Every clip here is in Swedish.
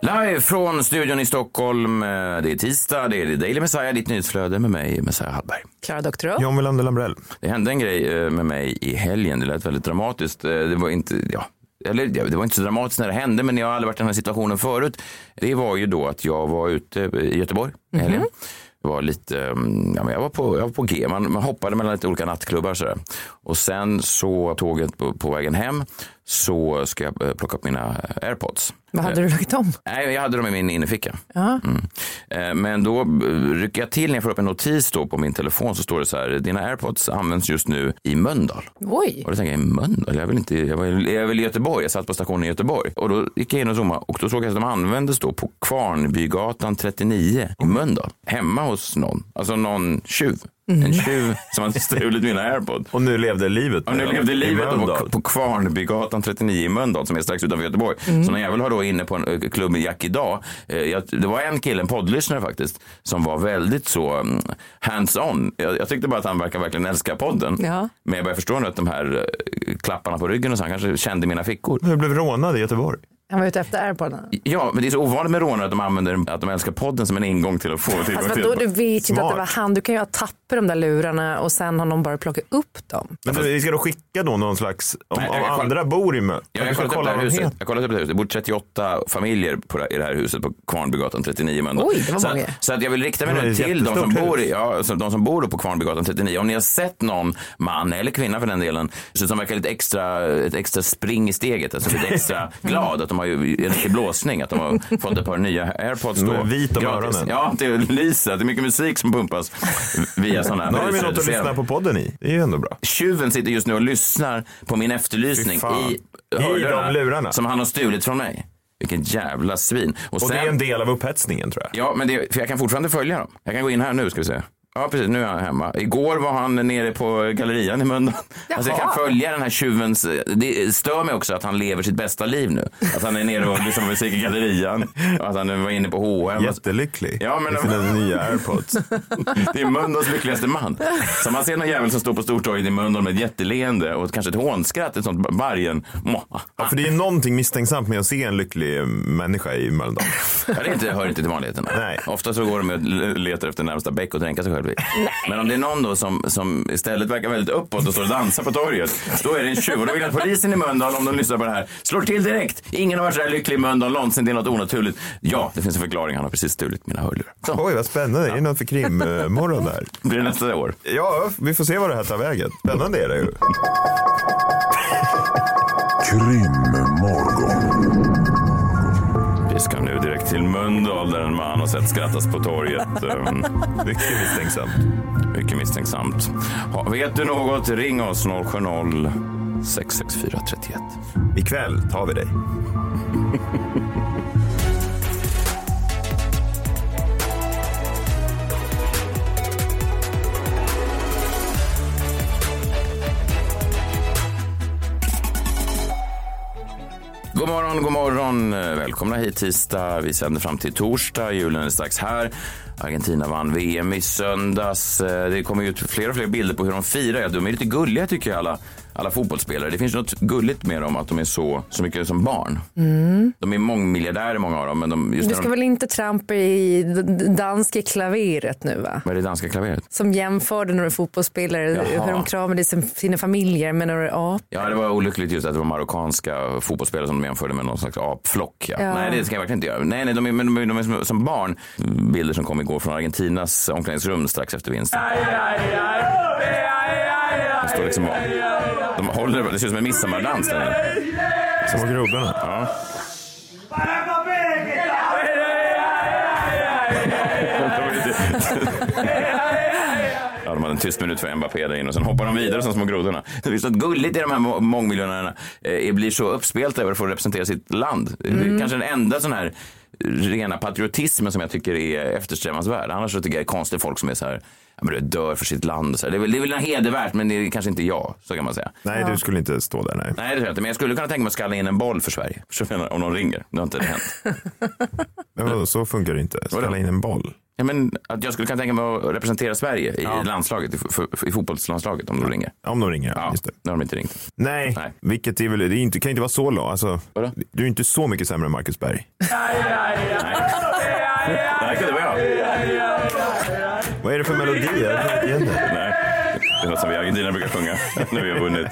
Live från studion i Stockholm. Eh, Det är tisdag, det är Daily Messiah, ditt nyhetsflöde med mig, Messiah Hallberg. Klara Doktorow. John Wilander Lambrell. Det hände en grej eh, med mig i helgen, det lät väldigt dramatiskt. Eh, Det var inte, ja, eller det var inte så dramatiskt när det hände, men jag har aldrig varit i den här situationen förut. Det var ju då att jag var ute i Göteborg i helgen. Det var lite, mm, ja, men jag var på, jag var på G, man, man hoppade mellan lite olika nattklubbar och sådär. Och sen så tåget på, på vägen hem så ska jag eh, plocka upp mina airpods. Vad hade du lagt om? Nej, jag hade dem i min innerficka. Ja. Mm. Eh, Men då eh, rycker jag till när jag får upp en notis då på min telefon så står det så här, dina airpods används just nu i Mölndal. Oj. Och då tänker jag, i Mölndal? Jag, vill inte, jag, var, jag i Göteborg, jag satt på stationen i Göteborg. Och då gick jag in och zoomade och då såg jag att de användes då på Kvarnbygatan 39 i Mölndal. Hemma hos någon, alltså någon tjuv. En tjuv som hade stulit mina airpods. Och nu levde livet. Och nu levde i livet på, Kvarnbygatan 39 i Mölndal som är strax utanför Göteborg. Så någon jävel var då inne på en eh, klubb med Jack idag. Eh, jag, det var en kille, en poddlyssnare faktiskt, som var väldigt så mm, hands-on. Jag, jag tyckte bara att han verkar verkligen älska podden. Ja. Men jag börjar förstå nu att de här eh, klapparna på ryggen och så, han kanske kände mina fickor. Jag blev rånad i Göteborg. Han var ute efter airpodden. Ja, men det är så ovanligt med rånare att de använder att de älskar podden som en ingång till att få tillgång Alltså till vadå, du vet ju inte att det var han. Du kan ju ha tappat de där lurarna och sen har någon bara plockat upp dem. Men vi ska då skicka då någon slags, om, Nej, om jag koll- andra bor i Mölndal. Ja, jag har kollat upp det här huset. Jag har kollat upp det här huset. Det bor 38 familjer på i det här huset på Kvarnbygatan 39 i Mölndal. Oj, det var så, många. att, så att jag vill rikta mig nu till de som, bor, i, ja, så de som bor då på Kvarnbygatan 39. Om ni har sett någon man eller kvinna för den delen så som verkar lite extra, ett extra spring i steget, alltså lite extra glad att de har ju en riktig blåsning, att de har fått ett par nya airpods då. Vit om öronen. Ja, det lyser. Det är mycket musik som pumpas via sådana Nu har vi något att lyssna på podden i. Det är ju ändå bra. Tjuven sitter just nu och lyssnar på min efterlysning i I de lurarna. som han har stulit från mig. Vilken jävla svin. Och, Och sen, det är en del av upphetsningen tror jag. Ja, men det, för jag kan fortfarande följa dem. Jag kan gå in här nu ska vi se. Ja, precis. Nu är han hemma. Igår var han nere på gallerian i Mölndal. Alltså jag kan följa den här tjuvens... Det stör mig också att han lever sitt bästa liv nu. Att han är nere och lyssnar på musik i gallerian. Och att han nu var inne på H&M. Jättelycklig Ja, men- med sina nya airpods. Det är Mölndals lyckligaste man. Så man ser någon jävel som står på Stortorget i Mölndal med ett jätteleende och kanske ett hånskratt, ett sånt vargen. Ja, för det är någonting misstänksamt med att se en lycklig människa i Mölndal. Ja, det är inte, hör inte till vanligheterna. Nej. Ofta så går de och letar efter närmsta bäck och dränka sig själv i. Men om det är någon då som, som istället verkar väldigt uppåt och står och dansar på torget, då är det en tjuv. Och då vill jag att polisen i Mölndal, om de lyssnar på det här, slår till direkt. Ingen har varit så här lycklig i Mölndal någonsin. Det är något onaturligt. Ja, det finns en förklaring. Han har precis stulit mina hörlurar. Oj, vad spännande. Är det något för krimmorgon där? blir det nästa år. Ja, vi får se vad det här tar vägen. Spännande är det ju. Krimmorgon. Vi ska nu direkt till Mölndal där en man har sett skrattas på torget. Ehm, Mycket misstänksamt. Mycket misstänksamt. Ha, vet du något? Ring oss 070 664 31. Ikväll tar vi dig. morgon, god morgon. Välkomna hit tisdag. Vi sänder fram till torsdag. Julen är strax här. Argentina vann VM i söndags. Eh, det kommer ut fler och fler bilder på hur de firar. Ja, de är lite gulliga tycker jag alla, alla fotbollsspelare. Det finns något gulligt med dem att de är så, så mycket som barn. De är mångmiljardärer många av dem. Men de, just Du ska de, väl inte trampa i danska klaveret nu va? Vad är det danska klaveret? Som jämförde några fotbollsspelare, Jaha. hur de kramade sin- sina familjer med några apor. Ja, det var olyckligt just att det var marockanska fotbollsspelare som de jämförde med någon slags apflock. Ja. Ja. Nej, det ska jag verkligen inte göra. Nej, nej, de är, men de är, de är som, som barn. Bilder som kom igår från Argentinas omklädningsrum strax efter vinsten. De står liksom och, de håller, det ser ut som en midsommardans. där. Små grodorna. Ja. Ja, de hade en tyst minut för Mbappé där inne och sen hoppar de vidare som små grodorna. Det finns något gulligt i de här må- mångmiljonärerna. Eh, blir så uppspelta över att få representera sitt land. Det är kanske den enda sån här rena patriotismen som jag tycker är eftersträvansvärd. Annars så tycker jag det är konstigt folk som är så här ja, men du dör för sitt land. Så det, är väl, det är väl hedervärt, men det är kanske inte jag. Så kan man säga. Nej, du skulle inte stå där. Nej. Nej, det tror jag inte. Men jag skulle kunna tänka mig att skalla in en boll för Sverige. Om någon ringer. Det har inte hänt. Men vadå, så funkar det inte. Ställa in en boll. Ja, men att jag skulle kunna tänka mig att representera Sverige i landslaget, i, f- i fotbollslandslaget om de ringer. Om de ringer, ja. Ja, Just det. nu har de inte ringt. Nej, Nej. vilket är väl, det är inte, kan inte vara så långt. Alltså, du är inte så mycket sämre än Marcus Berg. Nej, Argentina brukar sjunga när vi har vunnit.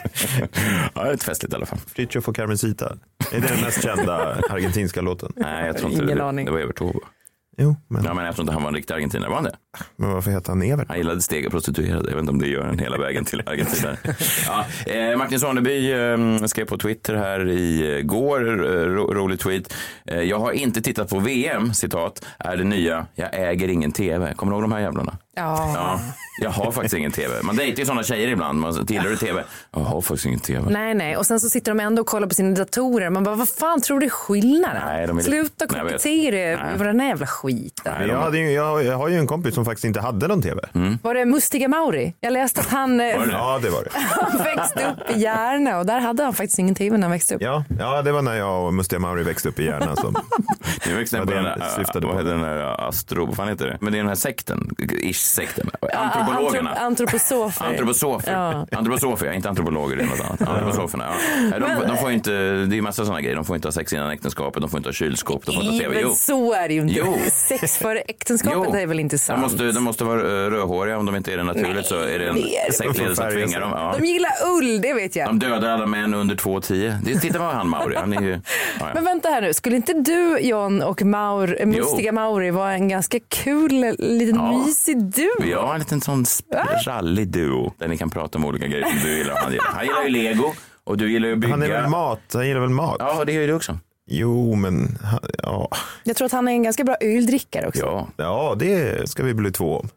Ja, det är lite festligt i alla fall. Fritiof och Carmencita. Är det den mest kända argentinska låten? Nej, jag tror inte Ingen det. aning. Det var Evert Taube. Jo, men, Ja, men jag tror inte han var en riktig argentinare. Var han det? men varför heter han Evert? Han gillade stega prostituerade. Jag vet inte om det gör en hela vägen till Argentina. Ja, eh, Martin Soneby eh, skrev på Twitter här i går, eh, ro, rolig tweet. Eh, jag har inte tittat på VM, citat, är det nya, jag äger ingen tv. Kommer du ihåg de här jävlarna? Ja. Ja, jag har faktiskt ingen tv. Man dejtar ju sådana tjejer ibland. Man tillhör du tv? Jag har faktiskt ingen tv. Nej, nej. Och sen så sitter de ändå och kollar på sina datorer. Man bara, vad fan tror du är skillnaden? Nej, de är- Sluta Nej, jag vet. kopiera Skiten. Nej, Jag, de- hade ju, jag, jag har ju en kompis som faktiskt inte hade någon tv. Var det Mustiga Mauri? Jag läste att han, eh, Var det? Ja, det var det. han växte upp i Järna och där hade han faktiskt ingen tv när han växte upp. Ja, ja det var när jag och Mustiga Mauri växte upp i Järna. Som, Nu växte på det den här, syftade vad heter den här Astro, vad fan heter det? Men det är den här sekten, ish-sekten. Antropologerna. Antrop- Antroposofer. Antroposofer. Ja. Antroposofer, ja, inte antropologer, det är något annat. Antroposoferna, ja. Nej, de, de får inte, det är ju massa sådana grejer. De får inte ha sex innan äktenskapet, de får inte ha kylskåp, de får inte ha tv. Men Jo. så är det ju inte. Jo. Sex före äktenskapet är väl inte sant? De måste, de måste vara eh, rödhåriga, om de inte är det naturligt så är det en sektledare som Färga tvingar dem. Ja. De gillar ull, det vet jag. De dödar alla män under 2,10. Det- Titta på han Mauri, han är ju... Ja, ja. Men vänta här nu, skulle inte du John och Maur, eh, Mustiga Mauri vara en ganska kul liten Ja. mysig duo? Vi har en liten sån sprallig duo där ni kan prata om olika grejer som du gillar och han gillar. Han gillar ju lego och du gillar ju att bygga. han är väl mat? Han gillar väl mat? Ja, det gör ju du också. Jo, men ja. Jag tror att han är en ganska bra öldrickare också. Ja, ja, det ska vi bli två om.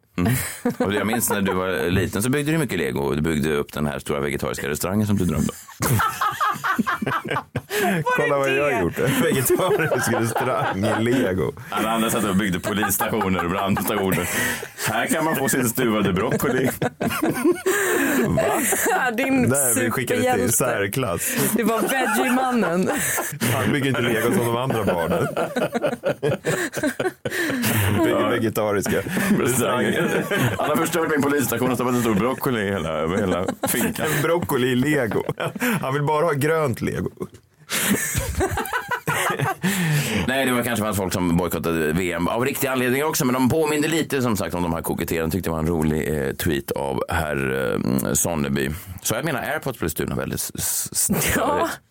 Och jag minns när du var liten så byggde du mycket lego och du byggde upp den här stora vegetariska restaurangen som du drömde om. Kolla vad jag har gjort. En Vegetarisk restaurang i lego. Alla andra satt och byggde polisstationer och brandstationer. Här kan man få sin stuvade broccoli. Din Där vi skickade till särklass. Det var veggie-mannen. Han bygger inte lego som de andra barnen. Bygger vegetariska restauranger. Han har förstört min polisstation och stoppat en stor broccoli i hela, över hela finkan. En broccoli i lego. Han vill bara ha grönt lego. Nej, det var kanske fanns folk som bojkottade VM av riktiga anledningar också, men de påminde lite som sagt om de här koketterarna. Tyckte det var en rolig eh, tweet av herr eh, Sonneby. Så jag menar, airpods blev stulna väldigt störigt.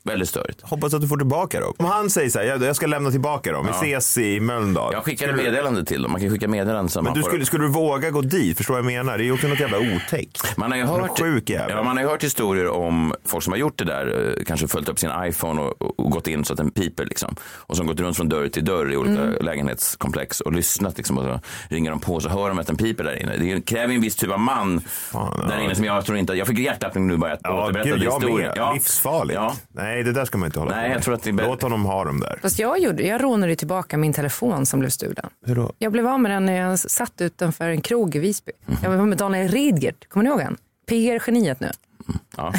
Väldigt störigt. Hoppas att du får tillbaka dem. Om han säger så här, jag, ska lämna tillbaka dem. Vi ses i Mölndal. Jag skickade meddelande till dem. Man kan skicka meddelanden som Men man du får- skulle, skulle du våga gå dit? Förstår vad jag menar? Det är ju också något jävla otäckt. Man har ju hört, sjuk ja, man har ju hört historier om folk som har gjort det där, eh, kanske följt upp sin iPhone och, och, och gått in så att den piper liksom. Och som gått runt från dörr till dörr i olika lägenhetskomplex och lyssnat liksom. Och så ringer de på och så hör de att den piper där inne. Det kräver en viss typ av man Fan, där ja. inne som jag tror inte, jag fick nu bara att Ja, återberätta historien. Ja. Livsfarligt. Ja. Nej, det där ska man inte hålla Nej, på jag tror att det är. Låt honom ha dem där. Fast jag, gjorde, jag rånade tillbaka min telefon som blev stulen. Hur då? Jag blev av med den när jag satt utanför en krog i Visby. Jag var med Daniel Ridgert, kommer ni ihåg han? PR-geniet nu. Ja.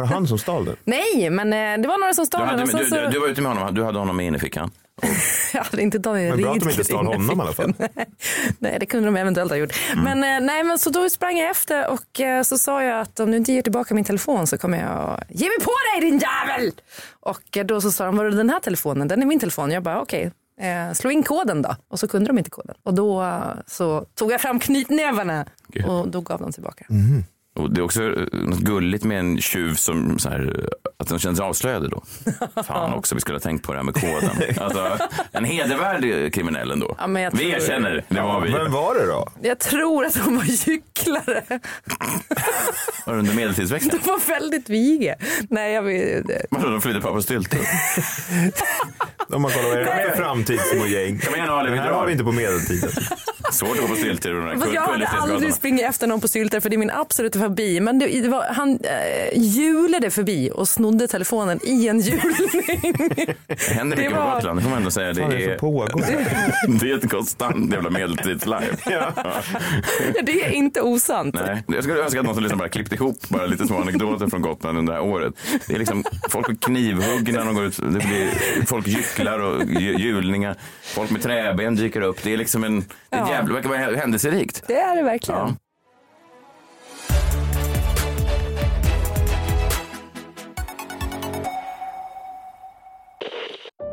Var det han som stal den? Nej, men eh, det var några som stal den. hade, och sen du, så- du, du var ute med honom, du hade honom i innerfickan. Jag hade inte Daniel Men bra att de inte stal honom i alla fall. nej, det kunde de eventuellt ha gjort. Mm. Men, eh, nej, men så då sprang jag efter och eh, så sa jag att om du inte ger tillbaka min telefon så kommer jag ge mig på dig din jävel. Och eh, då så sa de, var det den här telefonen? Den är min telefon. Jag bara okej. Eh, slå in koden då. Och så kunde de inte koden. Och då så tog jag fram knytnävarna och då gav de tillbaka. Och det är också eh, något gulligt med en tjuv som så här, eh, att de känner sig avslöjade då. Fan också, vi skulle ha tänkt på det här med koden. Alltså, en hedervärd kriminell ändå. Ja, men jag vi tror- erkänner, det var vi. Vem var det då? Jag tror att de var gycklare. Var det under medeltidsväxeln? De var väldigt viga. Nej, jag vet Vadå, de flydde på styltor? Om man kollar vad det är för framtidsmå gäng. Kom igen Ali, vi Det här har vi drar. inte på medeltiden. Svårt att gå på stylter. Jag hade aldrig springit efter någon på stylter för det är min absoluta fobi. Men det, det var, han eh, hjulade förbi och snodde telefonen i en hjulning. Det händer mycket var- på Gotland, det får man ändå säga. Det är det är, pågår? det är ett konstant jävla medeltidslive. det är inte osant. Nej. Jag skulle önska att någon som lyssnar bara klippte ihop bara lite små anekdoter från Gotland under det här året. Det är liksom folk med knivhugg när de går ut. Det blir folk gycklar och hj- hjulningar. Folk med träben dyker upp. Det är liksom en, det är Ja. jävla, det verkar vara händelserikt. Det är det verkligen. Ja.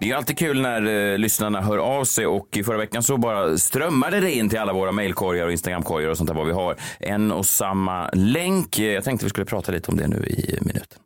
Det är alltid kul när eh, lyssnarna hör av sig och i förra veckan så bara strömmade det in till alla våra mejlkorgar och Instagramkorgar och sånt där vad vi har. En och samma länk. Jag tänkte vi skulle prata lite om det nu i minuten.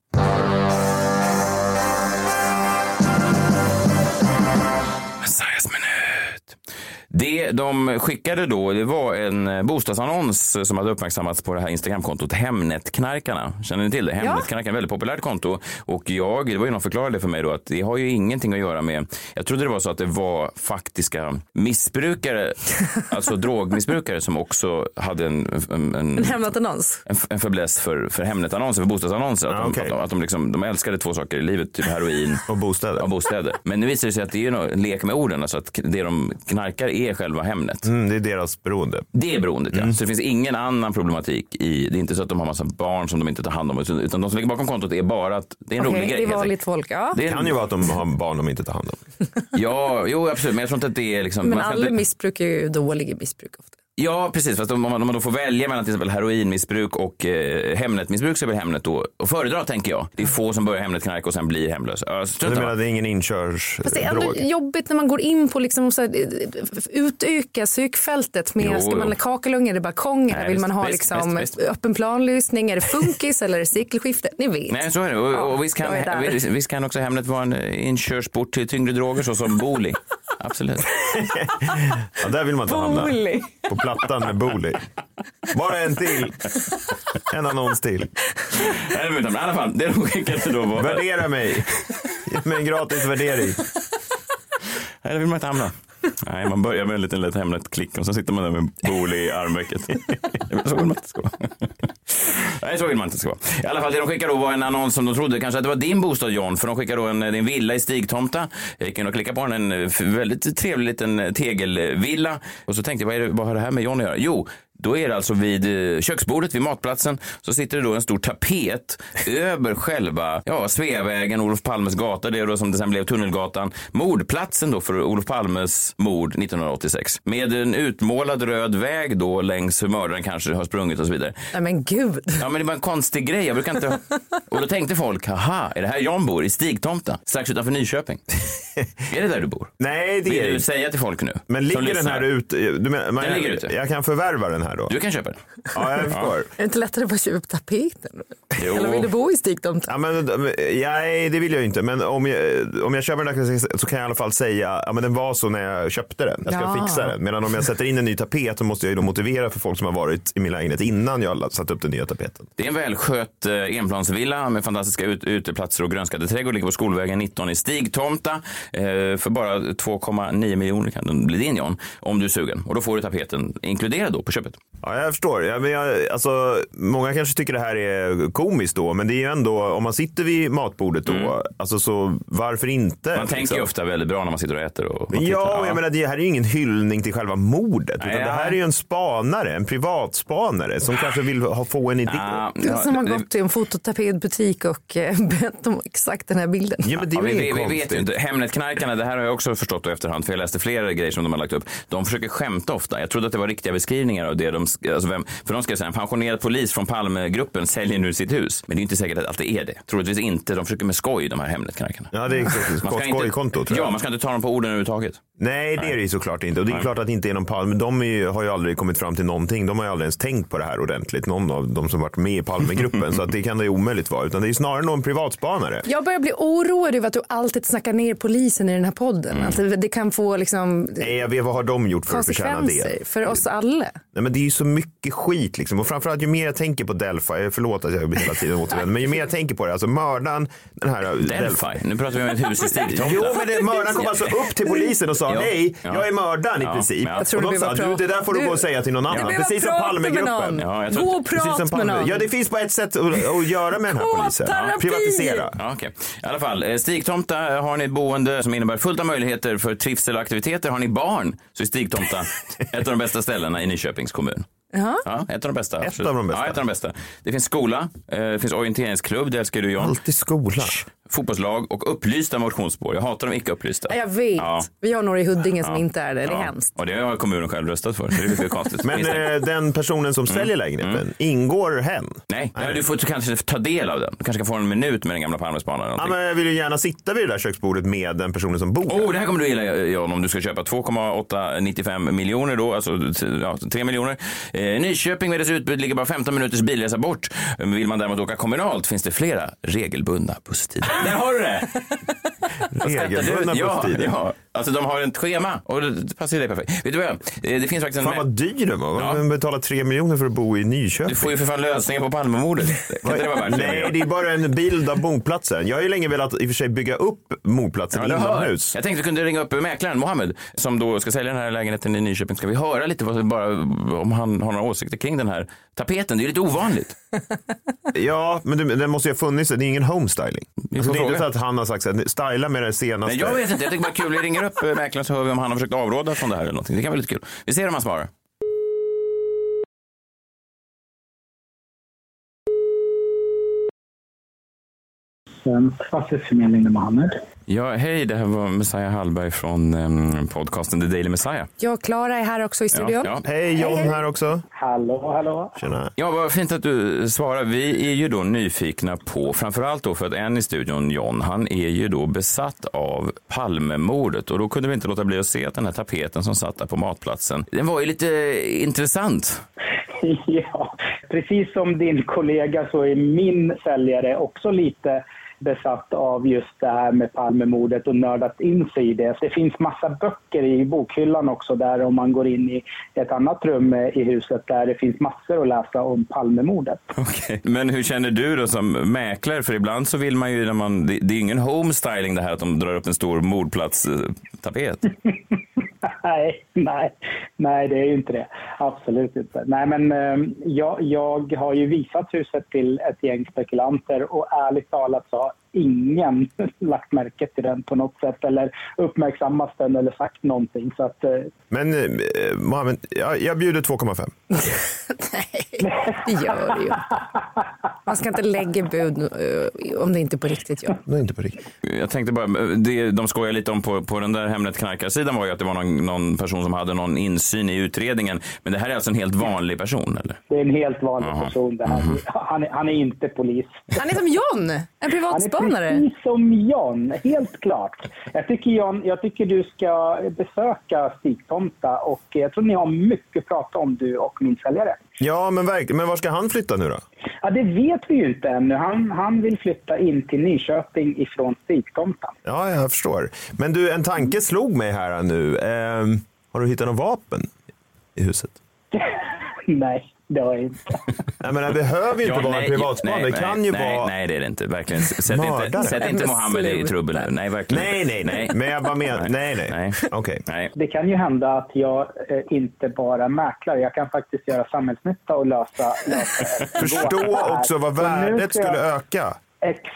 Det de skickade då, det var en eh, bostadsannons som hade uppmärksammats på det här Instagramkontot Hemnetknarkarna. Känner ni till det? Hemnetknarkarna, ett väldigt populärt konto. Och jag, det var ju någon förklarade för mig då att det har ju ingenting att göra med, jag trodde det var så att det var faktiska missbrukare, alltså drogmissbrukare som också hade en, en, en En hämnat annons. en, en fäbless för, för Hemnet-annonser, för bostadsannonser. Att, Ah, de, att, de, att de, liksom, de älskade två saker i livet, typ heroin Och bostäder. och bostäder. Men nu visar det sig att det är en lek med orden, alltså att det de knarkar är själva Hemnet. Mm, det är deras beroende. Det är beroendet, ja. Så det finns ingen annan problematik i, det är inte så att de har massa barn som de inte tar hand om, utan de som ligger bakom kontot är bara att det är en Okej, rolig grej. det är vanligt folk. Ja. Det Det är kan ju vara att de har barn de inte tar hand om. Ja, jo absolut, men jag tror inte att det är liksom... Men alla inte- missbruk är ju dåliga missbruk ofta. Ja, precis. Fast om man, om man då får välja mellan till exempel heroinmissbruk och eh, Hemnetmissbruk så är väl Hemnet då att föredra, tänker jag. Det är få som börjar Hemnetknarka och sen blir hemlösa. Men du menar det är ingen inkörsdrog? Fast det är ändå jobbigt när man går in på liksom så här, utöka sökfältet med, Jo, ska man ha kakelugnar i balkongen, Nej, vill man ha visst, liksom visst, visst. öppen planlysning, är det funkis eller är det sekelskifte? Ni vet. Nej, så är det. Och, Ja, och visst, kan, visst, visst kan också Hemnet vara en eh, inkörsport till tyngre droger såsom Booli. Absolut. Ja, där vill man inte hamna. Booli. På plattan med Booli. Bara en till. En annons till. Nej, men I alla fall, det de skickade då var... Värdera mig. Ge mig en gratis värdering. Nej, det vill man inte hamna. Nej, man börjar med en liten lätt Hemnet-klick och så sitter man där med Booli i armvecket. Så vill man inte ska vara. Nej, så vill man inte ska vara. I alla fall, det de skickade då var en annons som de trodde kanske att det var din bostad John, för de skickade då en, en villa i Stigtomta. Jag gick in och klickade på den, en väldigt trevlig liten tegelvilla. Och så tänkte jag, vad, är det, vad har det här med John att göra? Jo, då är det alltså vid eh, köksbordet, vid matplatsen, så sitter det då en stor tapet över själva ja, Sveavägen, Olof Palmes gata, det är då som det sen blev Tunnelgatan. Mordplatsen då för Olof Palmes mord 1986. Med en utmålad röd väg då längs hur mördaren kanske har sprungit och så vidare. Nej men gud. Ja, men det var en konstig grej. Jag brukar inte... Och då tänkte folk, haha, är det här John bor? I Stigtomta? Strax utanför Nyköping. är det där du bor? Nej, det Vill är du säga till folk nu? Men ligger den här ute? Du menar, men, Den ligger ute. Jag kan förvärva den här då? Du kan köpa den. Ja, jag förstår. Är det inte lättare att bara köpa upp tapeten? Jo. Eller vill du bo i Stigtomta? Ja, men, nej, det vill jag ju inte. Men om jag, om jag köper den där så kan jag i alla fall säga ja, men den var så när jag köpte den. Jag ska Ja. fixa den. Medan om jag sätter in en ny tapet så måste jag ju då motivera för folk som har varit i min lägenhet innan jag satt upp den nya tapeten. Det är en välskött eh, enplansvilla med fantastiska ut uteplatser och grönskade trädgård. Ligger på Skolvägen 19 i Stigtomta. Eh, för bara 2,9 miljoner kan den bli din John, om du är sugen. Och då får du tapeten inkluderad då på köpet. Ja, jag förstår. Ja, men jag, alltså, många kanske tycker det här är komiskt då, men det är ju ändå, om man sitter vid matbordet då, alltså, så varför inte? Mm. Man tänker ju ofta väldigt bra när man sitter och äter. Och Ja, tittar. och jag menar, det här är ju ingen hyllning till själva mordet, Nej, utan det här ja. är ju en spanare, en privatspanare som kanske vill ha, få en idé. Ja, Du som har gått till en fototapetbutik och eh, bett om exakt den här bilden. Ja, men det är Ja, ju vi, vi, vi vet ju inte. Hemnetknarkarna, det här har jag också förstått i efterhand, för jag läste flera grejer som de har lagt upp. De försöker skämta ofta. Jag trodde att det var riktiga beskrivningar av det de, alltså vem, för de ska säga en pensionerad polis från Palmegruppen säljer nu sitt hus. Men det är inte säkert att det är det. Troligtvis inte. De försöker med skoj, de här Hemnetknarkarna. Ja, det är skojkonto tror jag. Ja, man ska inte ta dem på orden överhuvudtaget. Nej, det är det ju såklart inte. Och det är klart att det inte är någon Palme. De är ju, har ju aldrig kommit fram till någonting. De har ju aldrig ens tänkt på det här ordentligt. Någon av de som varit med i Palmegruppen. så att det kan det ju omöjligt vara. Utan det är ju snarare någon privatspanare. Jag börjar bli oroad över att du alltid snackar ner polisen i den här podden. Mm. Att det, kan få liksom Nej, jag vet vad har de gjort för att förtjäna det? för oss alla. Nej, men det är ju så mycket skit liksom. Och framförallt ju mer jag tänker på Delphi, eh, förlåt att jag hela tiden återvänder, men ju mer jag tänker på det, alltså mördaren, den här eh, Delphi. Nu pratar vi om ett hus i Stigtomta. Jo, men det, mördaren kom alltså upp till polisen och sa nej, Ja. jag är mördaren Ja. i princip. Ja. Och du de sa, du, det där får du prata- gå och säga till någon annan. Precis som Palmegruppen. Ja, Gå och prata med någon. Ja, det finns bara ett sätt att, att göra med den här polisen. Privatisera. Ja, okej. I alla fall, eh, Stigtomta har ni ett boende som innebär fullt av möjligheter för trivsel och aktiviteter. Har ni barn så är Stigtomta ett av de bästa ställena i Nyköpings kommun. Ja. Ja, ett av de bästa. Ett av de bästa. Ja, ett av de bästa. Det finns skola, eh, det finns orienteringsklubb, det älskar du John. Alltid skola. Fotbollslag och upplysta motionsspår. Jag hatar de icke upplysta. Jag vet. Ja. Vi har några i Huddinge som Ja. inte är det. Det är Ja. hemskt. Och det har kommunen själv röstat för, det är lite konstigt. Men eh, den personen som säljer lägenheten, ingår hen? Nej, ja, du får du kanske ta del av den. Du kanske kan få en minut med den gamla Palmespanaren. eller Ja, men jag vill ju gärna sitta vid det där köksbordet med den personen som bor där. Oh, det här kommer du gilla John om du ska köpa 2,895 miljoner då, alltså ja, 3 miljoner. Eh, Nyköping med dess utbud ligger bara 15 minuters bilresa bort. Vill man däremot åka kommunalt finns det flera regelbundna busstider. Där har du det! Regelbundna ja, busstider. ja, alltså de har ett schema och det passar ju dig perfekt. Vet du vad? Eh, Det finns faktiskt en... Fan vad dyr den var. Ja. Man betalar tre miljoner för att bo i Nyköping. Du får ju för fan lösningen på Palmemordet. Nej, det är bara en bild av mordplatsen. Jag har ju länge velat i och för sig bygga upp mordplatsen Ja, inomhus. Jag tänkte vi kunde ringa upp mäklaren Mohammed som då ska sälja den här lägenheten i Nyköping. Ska vi höra lite vad, bara, om han har några åsikter kring den här tapeten? Det är ju lite ovanligt. Ja, men det, den måste ju ha funnits. Det är ingen homestyling. Alltså, det är inte så att han har sagt att styla med det senaste. Nej, jag vet inte. Jag tycker bara kul. Vi ringer upp eh, mäklaren så hör vi om han har försökt avråda från det här eller någonting. Det kan vara lite kul. Vi ser om han svarar. Fastighetsförmedling med Mohammed. Ja, hej, det här var Messiah Hallberg från em, podcasten The Daily Messiah. Jag Klara är här också i studion. Ja, ja. Hej, John här också. Hallå, hallå. Tjena. Ja, vad fint att du svarar. Vi är ju då nyfikna på, framförallt då för att en i studion, John, han är ju då besatt av Palmemordet och då kunde vi inte låta bli att se att den här tapeten som satt där på matplatsen, den var ju lite intressant. Ja, precis som din kollega så är min säljare också lite besatt av just det här med Palmemordet och nördat in sig i det. Det finns massa böcker i bokhyllan också där om man går in i ett annat rum eh, i huset där det finns massor att läsa om Palmemordet. Okej. Men hur känner du då som mäklare? För ibland så vill man ju, när man, det, det är ju ingen homestyling det här att de drar upp en stor mordplats-tapet. Nej, nej, nej, det är ju inte det. Absolut inte. Nej, men eh, jag, jag har ju visat huset till ett gäng spekulanter och ärligt talat så thought ingen lagt märke till den på något sätt eller uppmärksammat den eller sagt någonting. Så att, eh, Men eh, Mohammed, jag, jag bjuder 2,5. Det gör det ju. Man ska inte lägga bud eh, om det inte är på riktigt. Ja. Nej, inte på riktigt. Jag tänkte bara, det de skojar lite om på, på den där Hemnet knarkarsidan var ju att det var någon, någon person som hade någon insyn i utredningen. Men det här är alltså en helt vanlig person eller? det är en helt vanlig Jaha. person det här. Han, är- han är inte polis. Han är som John, en Han privatspanare. precis som John, helt klart. Jag tycker, John, jag tycker du ska besöka Stigtomta och jag tror ni har mycket att prata om du och min säljare. Ja, men. Men var ska han flytta nu då? Ja, det vet vi ju inte ännu. Han, han vill flytta in till Nyköping ifrån Stigtomta. Ja, jag förstår. Men du, en tanke slog mig här nu. Ehm, har du hittat något vapen i huset? nej, det har jag inte. Nej, men det behöver ju inte Ja, vara nej, privatspan. nej, det kan nej, ju nej, vara... Nej, det är det inte. Verkligen. Sätt inte, Mördare. sätt inte Mohammed i trubbel nu. Nej, verkligen. Nej, nej, nej. Men jag bara menar... Nej, nej. Nej. Okej. Nej. Det kan ju hända att jag eh, inte bara är mäklare. Jag kan faktiskt göra samhällsnytta och lösa... lösa Förstå också vad värdet ska jag- skulle öka. Exakt,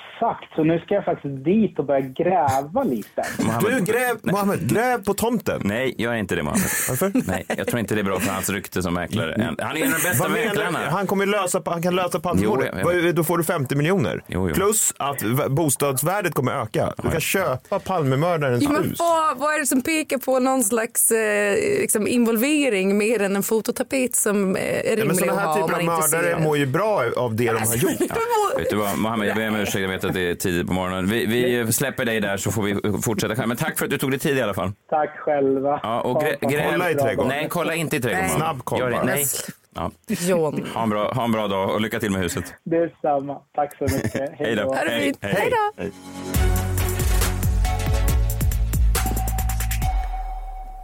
så nu ska jag faktiskt dit och börja gräva lite. Du, gräv, Mohammed, gräv på tomten. Nej, gör inte det Mohammed. Varför? Nej, jag tror inte det är bra för hans rykte som mäklare. Han är den bästa Vad menar mäklaren här. Han kommer lösa, han kan lösa pantmordet. Jo, jag vet. Då får du 50 miljoner. Jo, jo. Plus att bostadsvärdet kommer öka. Du kan köpa Palmemördarens Ja, hus. vad, vad är det som pekar på någon slags eh, liksom involvering mer än en fototapet som eh, är Ja, men rimlig sådana att här ha om typer man av mördare mår ju bra av det de har gjort. Vet du vad, Mohammed, jag ber om ursäkt. Att det är tidigt på morgonen. Vi, vi släpper dig där så får vi fortsätta själv. Men tack för att du tog dig tid i alla fall. Tack själva. Ja, och grä, gräv- Kolla i trädgården. Nej, kolla inte i trädgården. Snabb koll. Nej. Ja. John. Ha, en bra, ha en bra dag och lycka till med huset. Detsamma. Tack så mycket. Hej då. Det fint. Hej. Hej då. Hej.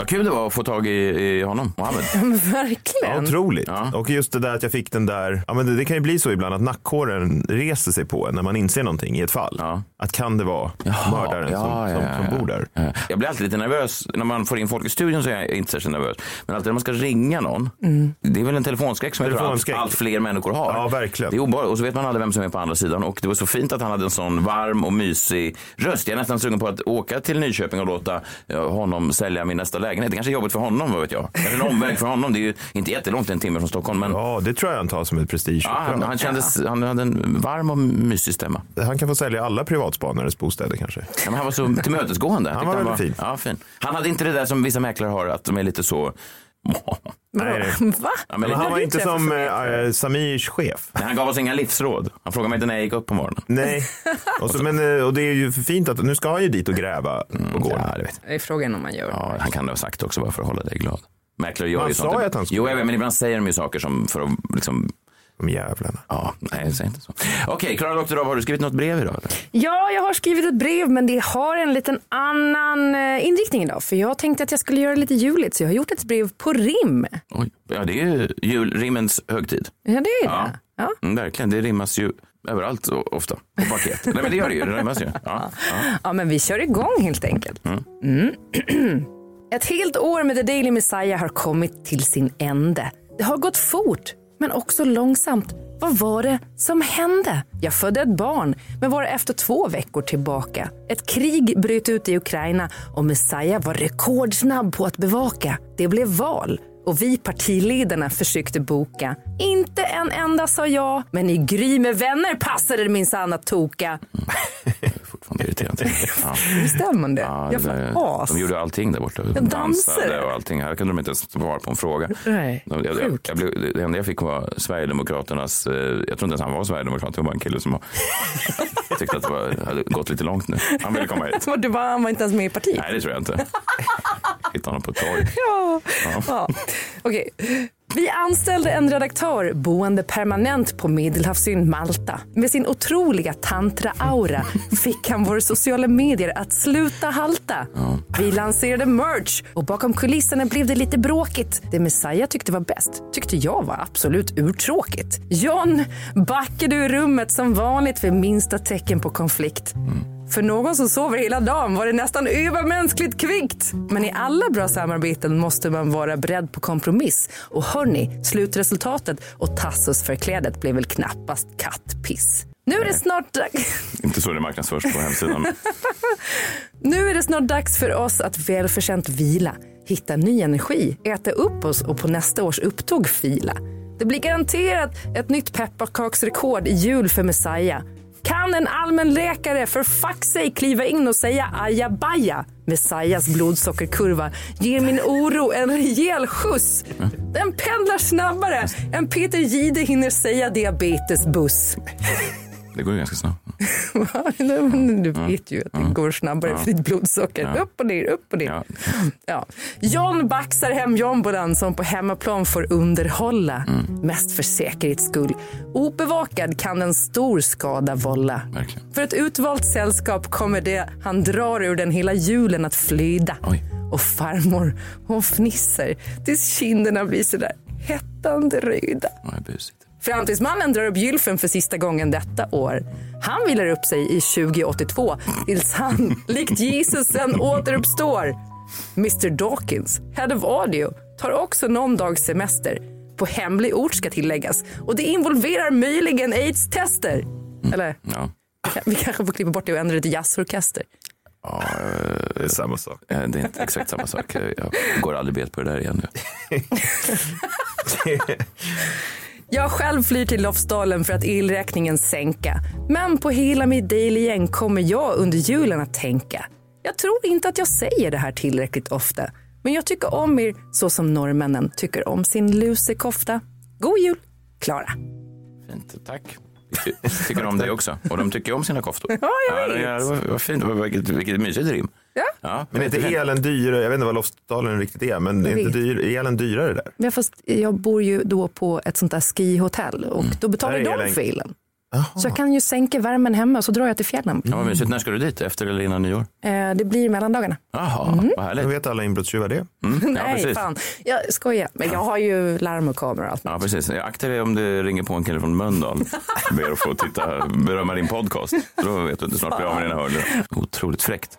Vad kul det var att få tag i, i honom, Mohammed. Men Ja, verkligen. otroligt. Ja. Och just det där att jag fick den där, ja men det, det kan ju bli så ibland att nackhåren reser sig på en när man inser någonting i ett fall. Ja. Att kan det vara mördaren som, som, som bor där? Ja. Jag blir alltid lite nervös. När man får in folk i studion så är jag inte särskilt nervös. Men alltid när man ska ringa någon. Det är väl en telefonskräck som tror allt, Telefonskräck. allt fler människor har. Ja, verkligen. Det är obehagligt. Och så vet man aldrig vem som är på andra sidan. Och det var så fint att han hade en sån varm och mysig röst. Jag är nästan sugen på att åka till Nyköping och låta honom sälja min nästa lägenhet. Det kanske är jobbigt för honom, vad vet jag. Kanske en omväg för honom. Det är ju inte jättelångt, en timme från Stockholm. Men Ja, det tror jag han tar som ett prestige. ja, han, han, kändes, han hade en varm och mysig stämma. Han kan få sälja alla privatspanares bostäder kanske. Ja, han var så tillmötesgående. Han tyckte var väldigt fin. Ja, fin. Han hade inte det där som vissa mäklare har, att de är lite så... Nej. Va? Ja, men han var inte som äh, Samirs chef. Nej, han gav oss inga livsråd. Han frågade mig inte när jag gick upp på morgonen. Nej. Och, så, men, eh, och det är ju för fint att nu ska han ju dit och gräva på gården. Ja, det vet. Det är frågan om man gör. Ja, han kan ha sagt också bara för att hålla dig glad. Mäklare gör Han ju sa sånt. ju att han skulle Jo, jag vet, men ibland säger de ju saker som för att liksom... De jävlarna. Ja, nej, säg inte så. Okej, Klara Doktorow, har du skrivit något brev idag? Eller? Ja, jag har skrivit ett brev men det har en liten annan eh, inriktning idag. För jag tänkte att jag skulle göra lite juligt så jag har gjort ett brev på rim. Oj. Ja, det är ju julrimmens högtid. Ja, det är Ja. det. Ja. Mm, verkligen, det rimmas ju överallt och ofta. På paket. nej, men det gör det ju. Det rimmas ju. Ja, ja. Ja, men vi kör igång helt enkelt. Mm. Ett helt år med The Daily Messiah har kommit till sin ände. Det har gått fort, men också långsamt. Vad var det som hände? Jag födde ett barn, men var efter två veckor tillbaka. Ett krig bröt ut i Ukraina och Messiah var rekordsnabb på att bevaka. Det blev val och vi partiledarna försökte boka. Inte en enda sa ja, men i Gry med vänner passade det minsann att toka. Fortfarande irriterande. Ja. Bestämmande. Ja, jag det as. de gjorde allting där borta. De De dansade. och allting. Här kunde de inte ens svara på en fråga. Nej, De- jag, jag, jag blev, det enda jag fick var Sverigedemokraternas, eh, jag tror inte ens han var Sverigedemokrat, det var bara en kille som var, tyckte att det var, hade gått lite långt nu. Han ville komma hit. Så Du var, han var inte ens med i partiet? Nej, det tror jag inte. Hittade honom på ett torg. Ja. ja. Okej. Vi anställde en redaktör boende permanent på Medelhavsön Malta. Med sin otroliga tantra-aura fick han våra sociala medier att sluta halta. Vi lanserade merch och bakom kulisserna blev det lite bråkigt. Det Messiah tyckte var bäst tyckte jag var absolut urtråkigt. John backade ur rummet som vanligt vid minsta tecken på konflikt. För någon som sover hela dagen var det nästan övermänskligt kvickt. Men i alla bra samarbeten måste man vara beredd på kompromiss. Och hörni, slutresultatet och Tassos förklädet blev väl knappast kattpiss. Nu är det snart dags... Inte så det marknadsförs på hemsidan. Nu är det snart dags för oss att välförtjänt vila, hitta ny energi, äta upp oss och på nästa års upptåg fila. Det blir garanterat ett nytt pepparkaksrekord i jul för Messiah. Kan en allmänläkare för fuck sig kliva in och säga ajabaja? Messias blodsockerkurva ger min oro en rejäl skjuts. Den pendlar snabbare än Peter Gide hinner säga diabetesbuss. Det går ju ganska snabbt. Du vet ju att det går snabbare för ditt blodsocker. Upp och ner, upp och ner. Ja. John baxar hem jombolan som på hemmaplan får underhålla. Mest för säkerhets skull. Obevakad kan en stor skada vålla. Verkligen. För ett utvalt sällskap kommer det han drar ur den hela julen att flyda. Oj. Och farmor, hon fnisser tills kinderna blir sådär hettande röda. Ja, busigt. Framtidsmannen drar upp gylfen för sista gången detta år. Han vilar upp sig i 2082 tills han, likt Jesus, sen återuppstår. Mr Dawkins, Head of Audio, tar också någon dags semester. På hemlig ort ska tilläggas. Och det involverar möjligen aids-tester. Eller? Ja. Vi kanske får klippa bort det och ändra det till jazzorkester. Ja, Det är samma sak. eh, det är inte exakt samma sak. Jag går aldrig bet på det där igen nu. Jag själv flyr till Lofsdalen för att elräkningen sänka. Men på hela mitt daily-gäng kommer jag under julen att tänka. Jag tror inte att jag säger det här tillräckligt ofta. Men jag tycker om er så som norrmännen tycker om sin lusekofta. God jul, Klara. Fint, tack. Vi ty- tycker om dig också. Och de tycker om sina koftor. Ja, jag vet. ja, det var, var fint. Det var- Vilket, vilket mysigt rim. Ja. Ja, Men är inte elen dyrare? Jag vet inte vad Lofsdalen riktigt är, men är, inte dyr, är elen dyrare där? Men fast jag bor ju då på ett sånt där skihotell och då betalar de elen- för elen. Så jag kan ju sänka värmen hemma och så drar jag till fjällen. Ja, vad mysigt. När ska du dit? Efter eller innan nyår? Eh, det blir mellandagarna. Jaha, vad Då härligt. vet alla inbrottstjuvar det. Mm. Ja, Nej, precis. fan. Jag skojar. Men jag har ju larm och kamera och allt. Ja, precis. Jag aktar dig om det ringer på en kille från Mölndal ber att få titta, berömma din podcast. Då vet du inte, snart blir av med dina hörlurar. Otroligt fräckt.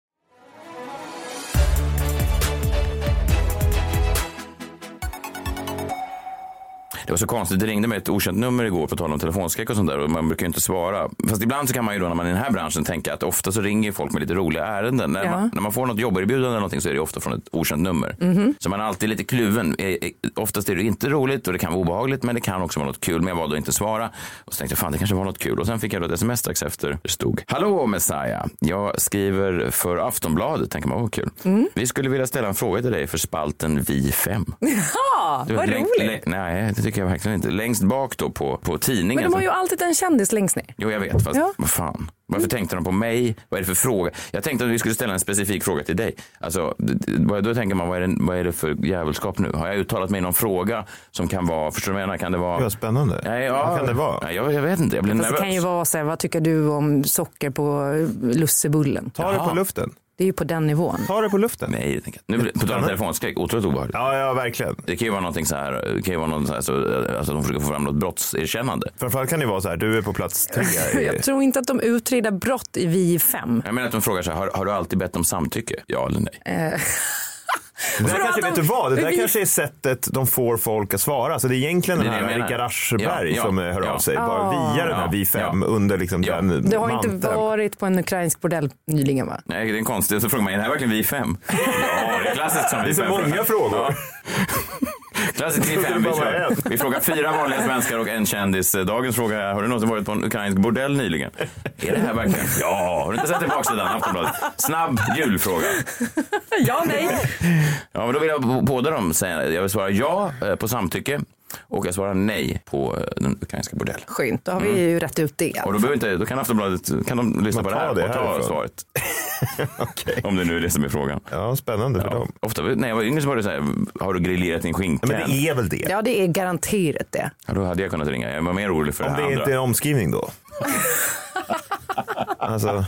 Det var så konstigt, det ringde mig ett okänt nummer igår på tal om telefonskräck och sånt där och man brukar ju inte svara. Fast ibland så kan man ju då när man är i den här branschen tänka att ofta så ringer folk med lite roliga ärenden. När, Ja. man, när man får något jobberbjudande eller någonting så är det ofta från ett okänt nummer. Så man är alltid lite kluven. Eh, eh, Oftast är det inte roligt och det kan vara obehagligt men det kan också vara något kul. Men jag valde att inte svara. Och så tänkte jag fan det kanske var något kul. Och sen fick jag då ett sms strax efter. Det stod Hallå Messiah. Jag skriver för Aftonbladet. Tänker man, vad kul. Vi skulle vilja ställa en fråga till dig för spalten Vi fem. Ja, vad roligt. nej, det tycker jag verkligen inte. Längst bak då på, på tidningen. Men de har ju alltid en kändis längst ner. Jo, jag vet, fast Ja. vad fan. Varför tänkte de på mig? Vad är det för fråga? Jag tänkte att vi skulle ställa en specifik fråga till dig. Alltså, då tänker man, vad är, det, vad är det för jävelskap nu? Har jag uttalat mig i någon fråga som kan vara, förstår du vad jag menar? Kan det vara... Ja, spännande. Nej, ja, Vad kan det vara? Nej, jag, jag vet inte, jag blir Fast det nervös. kan ju vara så här, vad tycker du om socker på lussebullen? Ta det på luften. Det är ju på den nivån. Ta det på luften. Nej, jag tänker, nu, blir- på tal om telefonskräck, otroligt obehagligt. Ja, ja, verkligen. Det kan ju vara någonting så här, det kan ju vara något så här, så, alltså de försöker få fram något brottserkännande. Framförallt kan det vara så här, du är på plats tre. Jag tror inte att de utreder brott i Vi fem. Jag menar att de frågar så här, har, har du alltid bett om samtycke? Ja eller nej? Det där kanske, att vet de- du vad, det där vi- kanske är sättet de får folk att svara. Så det är egentligen Det är den här. Rickard Aschberg Ja, ja, som hör ja. av sig. Bara Ah. via den här Vi fem ja. under liksom Ja. den Du har inte manteln. varit på en ukrainsk bordell nyligen va? Nej, det är en konstig. Så frågar man, är det här verkligen vi fem? Ja, det är klassiskt som Det är vi så fem. många frågor. Klassiskt vi Det fem. Vi, bara kör. vi frågar fyra vanliga svenskar och en kändis. Dagens fråga är, har du någonsin varit på en ukrainsk bordell nyligen? Är det här verkligen? Ja, har du inte sett den baksidan? Aftonbladet. Snabb julfråga. Ja, nej. Ja, men då vill jag på båda dem säga, jag vill svara ja eh, på samtycke och jag svarar nej på eh, den ukrainska bordellen. Skönt, då har vi ju rätt ut det. Och då, behöver inte, då kan Aftonbladet kan de lyssna på det här det och ta svaret. Om det nu är det som är frågan. Ja, spännande för Ja. dem. Ofta, när jag var yngre så var det så här, har du grillerat din skinka? Men det är väl det. Ja, det är garanterat det. Ja, då hade jag kunnat ringa. Jag var mer orolig för Om det det här andra. inte är en omskrivning då. alltså,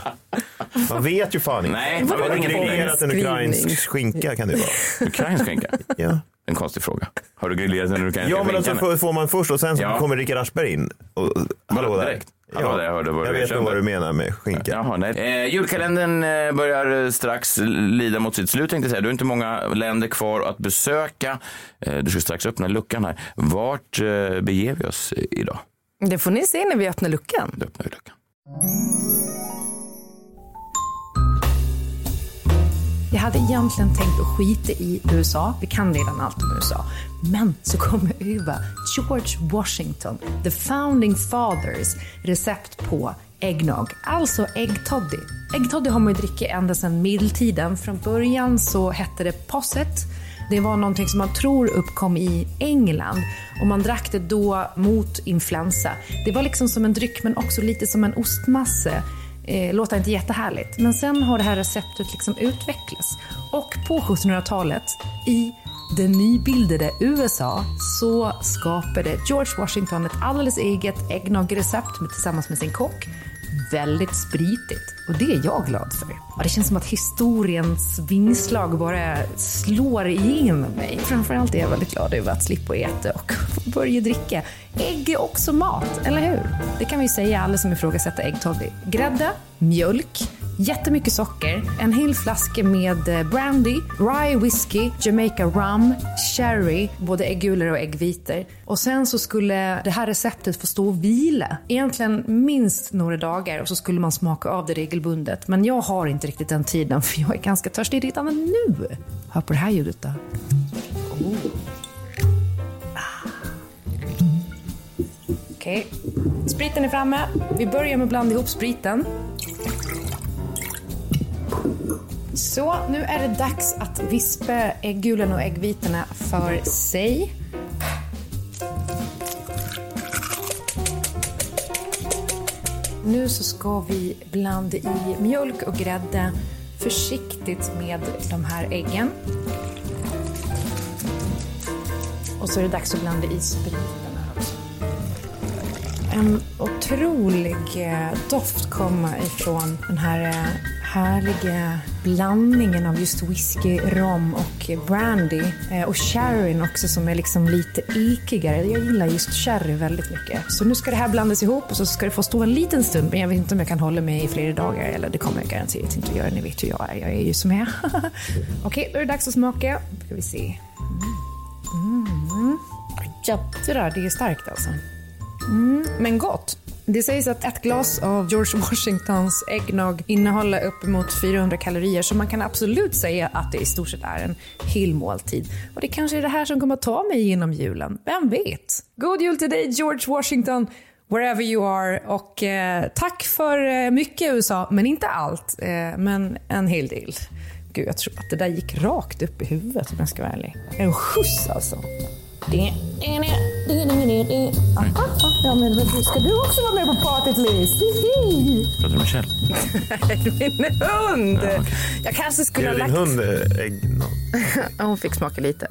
man vet ju fan inte. Nej, Har man du vet ingen grillerat en ukrainsk skinka kan det vara. Ukrainsk skinka? Ja. En konstig fråga. Har du grillerat en ukrainsk Ja, men alltså får, man först och sen så Ja. kommer Rickard Aschberg in. Och, hallå där. direkt? Hallå där, jag hörde vad jag du vet kände. nog vad du menar med skinka. Jaha, nej. Eh, julkalendern eh, börjar eh, strax lida mot sitt slut tänkte jag säga. Du har inte många länder kvar att besöka. Eh, du ska strax öppna luckan här. Vart eh, beger vi oss idag? Det får ni se när vi öppnar luckan. Då öppnar vi luckan. Jag hade egentligen tänkt att skita i USA. Vi kan redan allt om USA. Men så kom jag över George Washington, the founding fathers recept på eggnog, alltså äggtoddy. Äggtoddy har man ju druckit ända sedan medeltiden. Från början så hette det posset. Det var någonting som man tror uppkom i England och man drack det då mot influensa. Det var liksom som en dryck men också lite som en ostmasse. Eh, låter inte jättehärligt. Men sen har det här receptet liksom utvecklats. Och på 1700-talet i det nybildade USA så skapade George Washington ett alldeles eget äggnoggrecept tillsammans med sin kock. Väldigt spritigt och det är jag glad för. Och det känns som att historiens vingslag bara slår igenom mig. Framförallt är jag väldigt glad över att slippa äta och Börje dricka. Ägg är också mat, eller hur? Det kan vi säga alla som ifrågasätter äggtoddy. Grädde, mjölk, jättemycket socker, en hel flaska med eh, brandy, rye whisky, Jamaica rum, sherry, både äggulor och äggvitor. Och sen så skulle det här receptet få stå och vila. Egentligen minst några dagar och så skulle man smaka av det regelbundet. Men jag har inte riktigt den tiden för jag är ganska törstig redan nu. Hör på det här ljudet då. Oh. Okej, spriten är framme. Vi börjar med att blanda ihop spriten. Så, nu är det dags att vispa äggulen och äggvitorna för sig. Nu så ska vi blanda i mjölk och grädde försiktigt med de här äggen. Och så är det dags att blanda i spriten. En otrolig eh, doft kommer ifrån den här eh, härliga blandningen av just whisky, rom och brandy. Eh, och sherryn också som är liksom lite ekigare. Jag gillar just sherry väldigt mycket. Så nu ska det här blandas ihop och så ska det få stå en liten stund. Men jag vet inte om jag kan hålla mig i flera dagar. Eller det kommer jag garanterat inte att göra. Ni vet hur jag är. Jag är ju som jag är. Okej, då är det dags att smaka. Då ska vi se. Mm. Mm. Jädrar, det är starkt alltså. Mm, men gott. Det sägs att ett glas av George Washingtons äggnog innehåller uppemot 400 kalorier så man kan absolut säga att det i stort sett är en hel måltid. Och det kanske är det här som kommer att ta mig genom julen. Vem vet? God jul till dig George Washington, wherever you are. Och eh, tack för eh, mycket USA, men inte allt. Eh, men en hel del. Gud, jag tror att det där gick rakt upp i huvudet om jag ska vara ärlig. En skjuts alltså. Det Ja, men ska du också vara med på partyt, Liz. Pratar du med Kjell? Min hund! Jag kanske skulle Ger ha din lagt... hund eh, ägg? No. Ja, Hon fick smaka lite.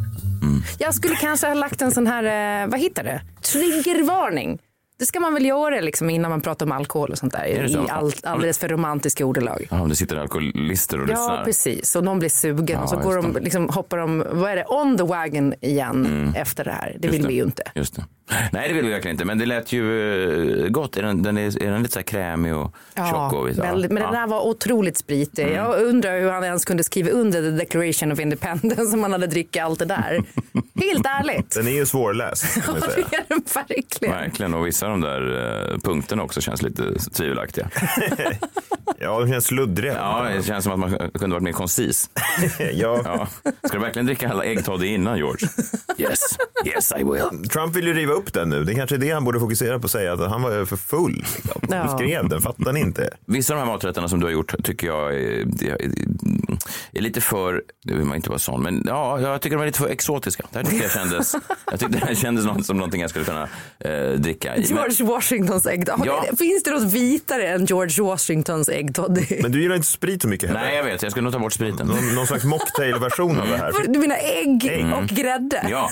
Jag skulle kanske ha lagt en sån här, eh, vad heter det? Triggervarning. Det ska man väl göra liksom innan man pratar om alkohol och sånt där. Det? I all, alldeles för romantiska ordalag. Ja, om det sitter alkoholister och Ja, lyssnar. precis. Och någon blir sugen Ja, och så går de, det. liksom, hoppar de, vad är det, on the wagon igen efter det här. Det Just vill vi ju inte. Just det. Nej, det vill vi verkligen inte. Men det lät ju eh, gott. Är den, den är, är den lite så här krämig och tjock? Och, väldigt, men ja. den där var otroligt spritig. Jag undrar hur han ens kunde skriva under the declaration of independence om han hade druckit allt det där. Helt ärligt. Den är ju svårläst. Man Det är den verkligen. Verkligen. Och vissa av de där eh, punkterna också känns lite tvivelaktiga. Ja, de känns sluddriga. Ja, det känns som att man kunde varit mer koncis. Ja. Ja. Ska du verkligen dricka alla äggtoddy innan, George? Yes, yes I will. Trump vill ju riva upp den nu. Det är kanske är det han borde fokusera på att säga, att han var för full. Liksom. Ja. Du skrev den, fattar ni inte? Vissa av de här maträtterna som du har gjort tycker jag är, lite för, det vill man inte vara sån, men ja, jag tycker de är lite för exotiska. Det här tycker jag kändes, jag tyckte det här kändes något, som någonting jag skulle kunna eh, dricka. i. Men- George Washingtons äggtoddy. Ja. Finns det något vitare än George Washingtons äggtoddy? Men du gillar inte sprit så mycket heller. Nej, jag vet, jag skulle nog ta bort spriten. Någon, någon slags mocktailversion av det här. Du menar ägg Mm. och grädde? Ja,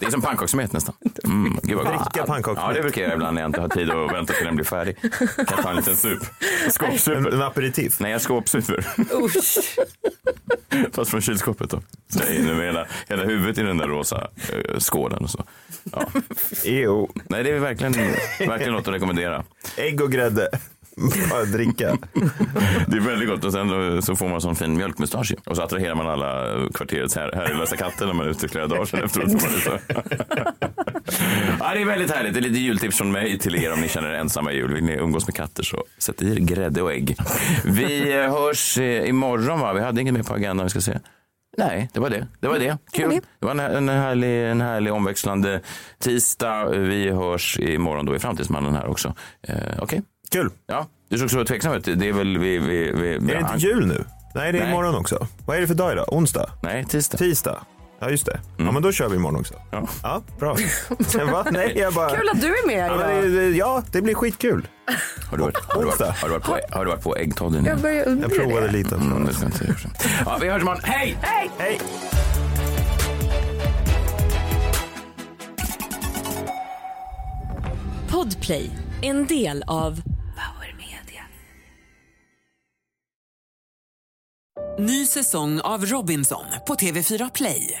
det är som pannkakssmet nästan. Mm, gud vad. Dricka pannkakssmet. Ja, det brukar jag ibland när jag inte har tid att vänta till den blir färdig. Kan jag ta en liten sup. En, Skåpsuper. en aperitif. Nej, jag skåpsuper. Usch. Fast från kylskåpet då. Så jag är inne med hela, hela huvudet i den där rosa eh, skålen och så. Ja. EO. Nej, det är verkligen, verkligen något att rekommendera. Ägg och grädde. Bara dricka. Det är väldigt gott och sen så får man sån fin mjölkmustasch ju. Och så attraherar man alla kvarterets här, herrelösa katter när man är ute flera dagar sedan efteråt. Så man är så- ja, det är väldigt härligt. Det är lite jultips från mig till er om ni känner er ensamma i jul. Vill ni umgås med katter så sätt i er grädde och ägg. Vi eh, hörs eh, imorgon va? Vi hade inget mer på agendan vi ska se. Nej, det var det. Det var det. Kul. Det var en, en, härlig, en härlig omväxlande tisdag. Vi hörs imorgon då i Framtidsmannen här också. Eh, Okej? Kul. Ja, du såg så tveksam ut. Det är väl vi... vi, vi Är det inte jul nu? Nej, det är Nej. imorgon också. Vad är det för dag idag? Onsdag? Nej, tisdag. Tisdag? Ja, just det. Ja, men då kör vi imorgon också. Ja. Ja, bra. Va? Nej, jag bara... Kul att du är med Ja, idag. det, ja, det blir skitkul. Har du varit, har du varit, har du varit, på, har du varit på äggtodden? Jag börjar undra Jag provade det. lite. Mm, det ska jag inte göra. ja, vi hörs imorgon. Hej! Hej! Hej! Podplay, en del av Power Media. Ny säsong av Robinson på TV4 Play.